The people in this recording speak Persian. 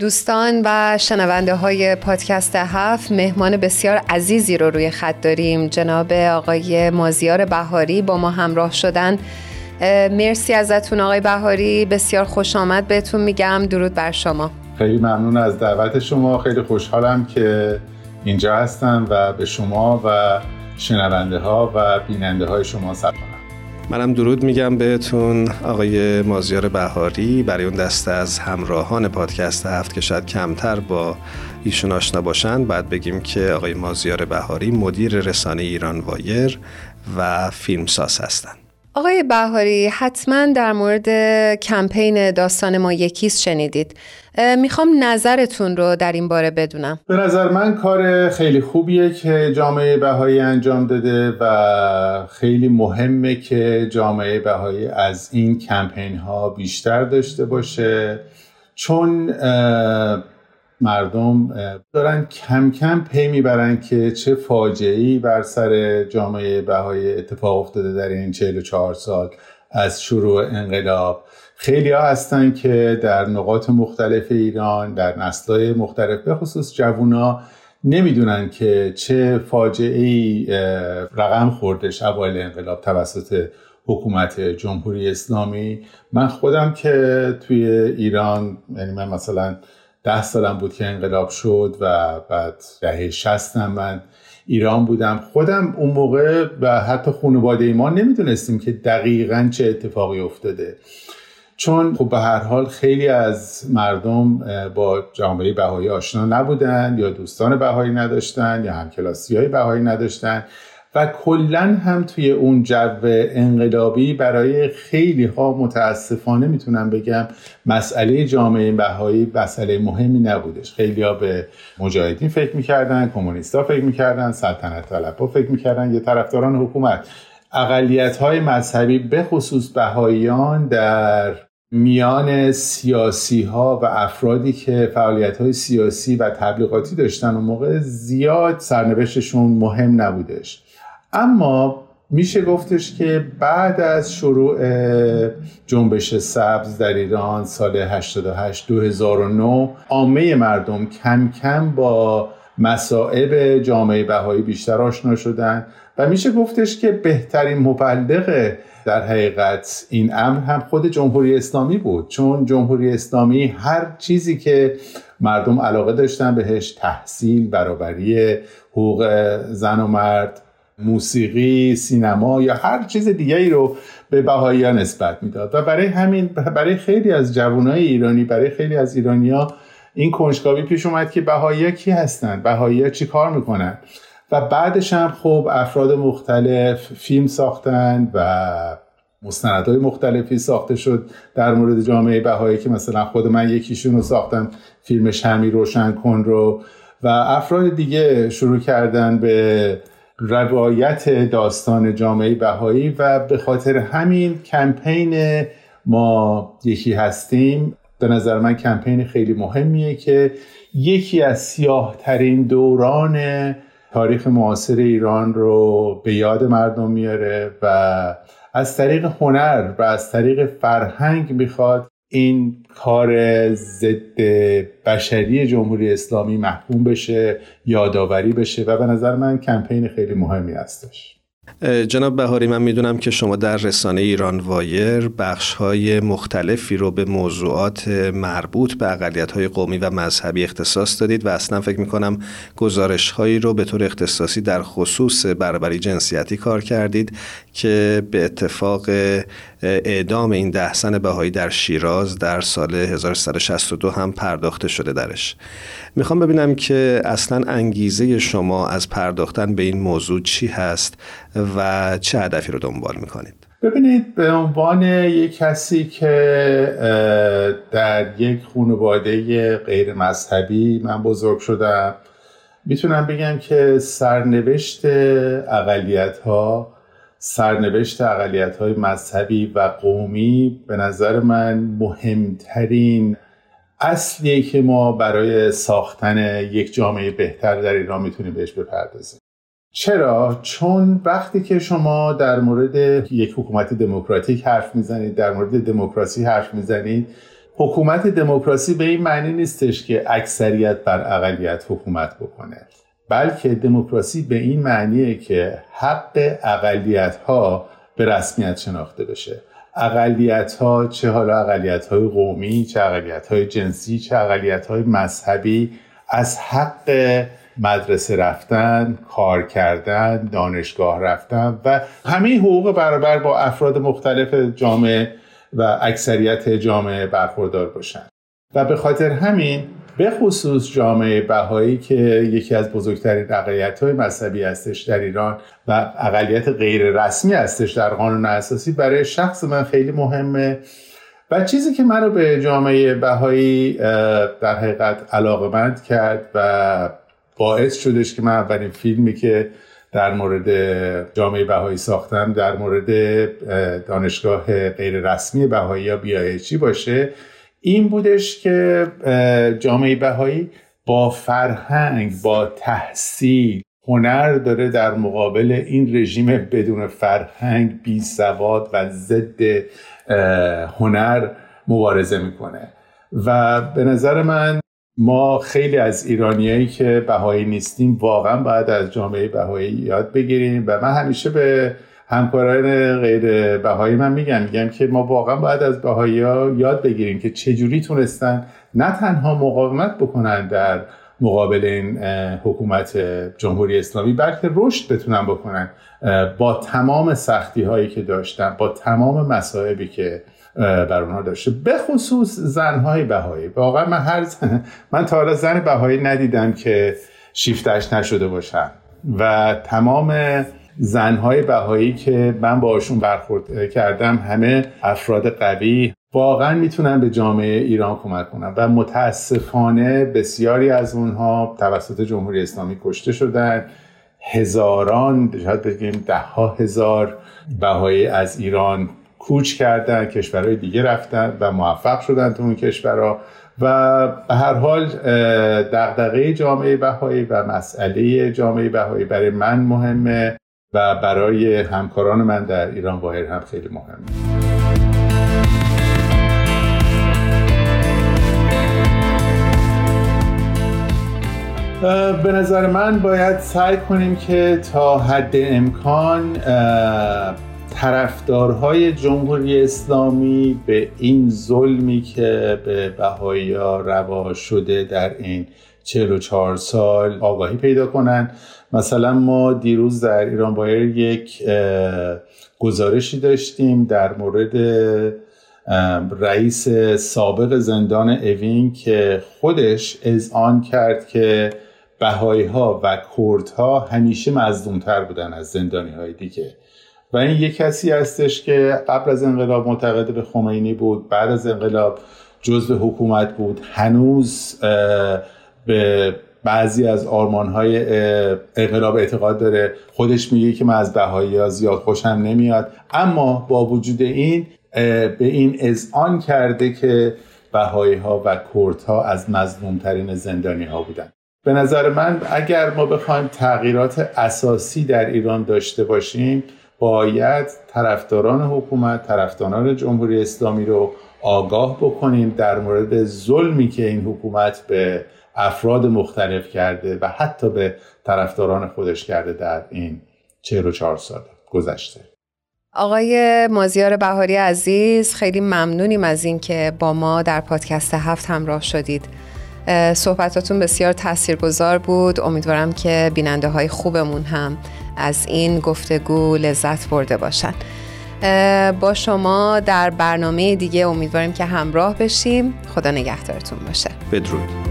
دوستان و شنونده های پادکست هفت مهمان بسیار عزیزی رو روی خط داریم. جناب آقای مازیار بهاری با ما همراه شدن. مرسی ازتون آقای بهاری بسیار خوش آمد بهتون میگم. درود بر شما. خیلی ممنون از دعوت شما. خیلی خوشحالم که اینجا هستم و به شما و شنونده ها و بیننده های شما سلام منم درود میگم بهتون آقای مازیار بهاری برای اون دسته از همراهان پادکست هفت که شاید کمتر با ایشون آشنا باشن بعد بگیم که آقای مازیار بهاری مدیر رسانه ایران وایر و فیلمساز هستند. آقای بهاری حتما در مورد کمپین داستان ما یکیست شنیدید. می‌خوام نظرتون رو در این باره بدونم. به نظر من کار خیلی خوبیه که جامعه بهایی انجام داده و خیلی مهمه که جامعه بهایی از این کمپین ها بیشتر داشته باشه. چون مردم دارن کم کم پی می‌برن که چه فاجعه‌ای بر سر جامعه بهایی اتفاق افتاده در این 44 سال از شروع انقلاب. خیلی ها هستن که در نقاط مختلف ایران در نسلهای مختلف به خصوص جوونا نمی‌دونن که چه فاجعه ای رقم خوردش اوایل انقلاب توسط حکومت جمهوری اسلامی. من خودم که توی ایران یعنی من مثلا ده سالم بود که انقلاب شد و بعد دهه شستم من ایران بودم. خودم اون موقع و حتی خانواده ما نمی‌دونستیم که دقیقا چه اتفاقی افتاده. چون خب به هر حال خیلی از مردم با جامعه بهایی آشنا نبودن یا دوستان بهایی نداشتن یا همکلاسی های بهایی نداشتن. و کلا هم توی اون جو انقلابی برای خیلی ها متاسفانه می‌تونم بگم مسئله جامعه بهایی مسئله مهمی نبودش. خیلی ها به مجاهدین فکر می‌کردن کمونیستا فکر می‌کردن سلطنت طلب ها فکر می‌کردن یه طرفداران حکومت. اقلیت های مذهبی به خصوص بهاییان در میان سیاسی ها و افرادی که فعالیت های سیاسی و تبلیغاتی داشتن اون موقع زیاد سرنوشتشون مهم نبودش. اما میشه گفتش که بعد از شروع جنبش سبز در ایران سال 88 2009 عامه مردم کم کم با مسائب جامعه بهایی بیشتر آشنا شدن و میشه گفتش که بهترین مبلغ در حقیقت این امر هم خود جمهوری اسلامی بود. چون جمهوری اسلامی هر چیزی که مردم علاقه داشتن بهش تحصیل برابری حقوق زن و مرد موسیقی سینما یا هر چیز دیگری رو به بهایی نسبت می‌داد. و برای همین برای خیلی از جوانای ایرانی برای خیلی از ایرانیا این کنجکاوی پیش اومد که بهایی کی هستن؟ بهایی چی کار می‌کنن؟ و بعدش هم خب افراد مختلف فیلم ساختن و مستندهای مختلفی ساخته شد در مورد جامعه بهایی که مثلا خود من یکیشون رو ساختم فیلم شمی روشن کن رو. و افراد دیگه شروع کردن به روایت داستان جامعه بهایی و به خاطر همین کمپین ما یکی هستیم. به نظر من کمپین خیلی مهمیه که یکی از سیاه ترین دوران تاریخ معاصر ایران رو به یاد مردم میاره و از طریق هنر و از طریق فرهنگ می‌خواد این کار ضد بشری جمهوری اسلامی محکوم بشه یادآوری بشه و به نظر من کمپین خیلی مهمی هستش. جناب بهاری من می‌دونم که شما در رسانه ایران وایر بخش های مختلفی رو به موضوعات مربوط به اقلیت های قومی و مذهبی اختصاص دادید و اصلا فکر می‌کنم گزارش هایی رو به طور اختصاصی در خصوص برابری جنسیتی کار کردید که به اتفاق اعدام این دهسن بهایی در شیراز در سال 1362 هم پرداخته شده درش. می‌خوام ببینم که اصلا انگیزه شما از پرداختن به این موضوع چی هست و چه هدفی رو دنبال می‌کنید؟ ببینید به عنوان یک کسی که در یک خانواده غیر مذهبی من بزرگ شدم می‌تونم بگم که سرنوشت اقلیت ها سرنوشت اقلیت های مذهبی و قومی به نظر من مهمترین اصلیه که ما برای ساختن یک جامعه بهتر در ایران می‌تونیم بهش بپردازیم. چرا؟ چون وقتی که شما در مورد یک حکومت دموکراتیک حرف می‌زنید در مورد دموکراسی حرف می‌زنید حکومت دموکراسی به این معنی نیستش که اکثریت بر اقلیت حکومت بکنه بلکه دموکراسی به این معنیه که حق اقلیت ها به رسمیت شناخته بشه اقلیت ها چه حالا اقلیت های قومی چه اقلیت های جنسی چه اقلیت های مذهبی از حق مدرسه رفتن کار کردن دانشگاه رفتن و همه حقوق برابر با افراد مختلف جامعه و اکثریت جامعه برخوردار باشن. و به خاطر همین به خصوص جامعه بهایی که یکی از بزرگترین اقلیت های مذهبی هستش در ایران و اقلیت غیر رسمی هستش در قانون اساسی برای شخص من خیلی مهمه. و چیزی که منو به جامعه بهایی در حقیقت علاقمند کرد و باعث شدش که من اولین فیلمی که در مورد جامعه بهایی ساختم در مورد دانشگاه غیر رسمی بهایی یا بیایچی باشه این بودش که جامعه بهایی با فرهنگ با تحصیل هنر داره در مقابل این رژیم بدون فرهنگ بی سواد و ضد هنر مبارزه می‌کنه. و به نظر من ما خیلی از ایرانیایی که بهایی نیستیم واقعا باید از جامعه بهایی یاد بگیریم و من همیشه به همکاران غیر بهایی من میگم میگم که ما واقعا باید از بهایی ها یاد بگیریم که چجوری تونستن نه تنها مقاومت بکنن در مقابل این حکومت جمهوری اسلامی بلکه رشد بتونن بکنن. با تمام سختی هایی که داشتن با تمام مصائبی که بر اونها داشته. به خصوص زنهای بهایی. واقعا من هر زن من تا حالا زن بهایی ندیدم که شیفتش نشده باشم و تمام زنهای بهایی که من باشون برخورد کردم همه افراد قوی واقعا می‌تونن به جامعه ایران کمک کنن. و متاسفانه بسیاری از اونها توسط جمهوری اسلامی کشته شدن. هزاران شاید بگیم ده ها هزار بهایی از ایران کوچ کردن کشورهای دیگه رفتن و موفق شدن تو اون کشورها و به هر حال دغدغه جامعه بهایی و مسئله جامعه بهایی برای من مهمه و برای همکاران من در ایران واحد هم خیلی مهمه. به نظر من باید سعی کنیم که تا حد امکان طرفدارهای جمهوری اسلامی به این ظلمی که به بهایی روا شده در این 44 سال آگاهی پیدا کنند. مثلا ما دیروز در ایران بایر یک گزارشی داشتیم در مورد رئیس سابق زندان اوین که خودش آن کرد که بهایی ها و کرد ها همیشه مزدومتر بودن از زندانی های دیگه. و این یک کسی هستش که قبل از انقلاب معتقد به خمینی بود بعد از انقلاب جزء حکومت بود. هنوز به بعضی از آرمان های انقلاب اعتقاد داره. خودش میگه که من از بهایی ها زیاد خوشم نمیاد. اما با وجود این به این اذعان کرده که بهایی ها و کرد ها از مظلومترین زندانی ها بودن. به نظر من اگر ما بخوایم تغییرات اساسی در ایران داشته باشیم باید طرفداران حکومت طرفداران جمهوری اسلامی رو آگاه بکنیم در مورد ظلمی که این حکومت به افراد مختلف کرده و حتی به طرفداران خودش کرده در این 44 سال گذشته. آقای مازیار بهاری عزیز خیلی ممنونیم از اینکه با ما در پادکست هفت همراه شدید. صحبتاتون بسیار تاثیرگذار بود. امیدوارم که بیننده های خوبمون هم از این گفتگو لذت برده باشن. با شما در برنامه دیگه امیدواریم که همراه بشیم. خدا نگهدارتون باشه. بدرود.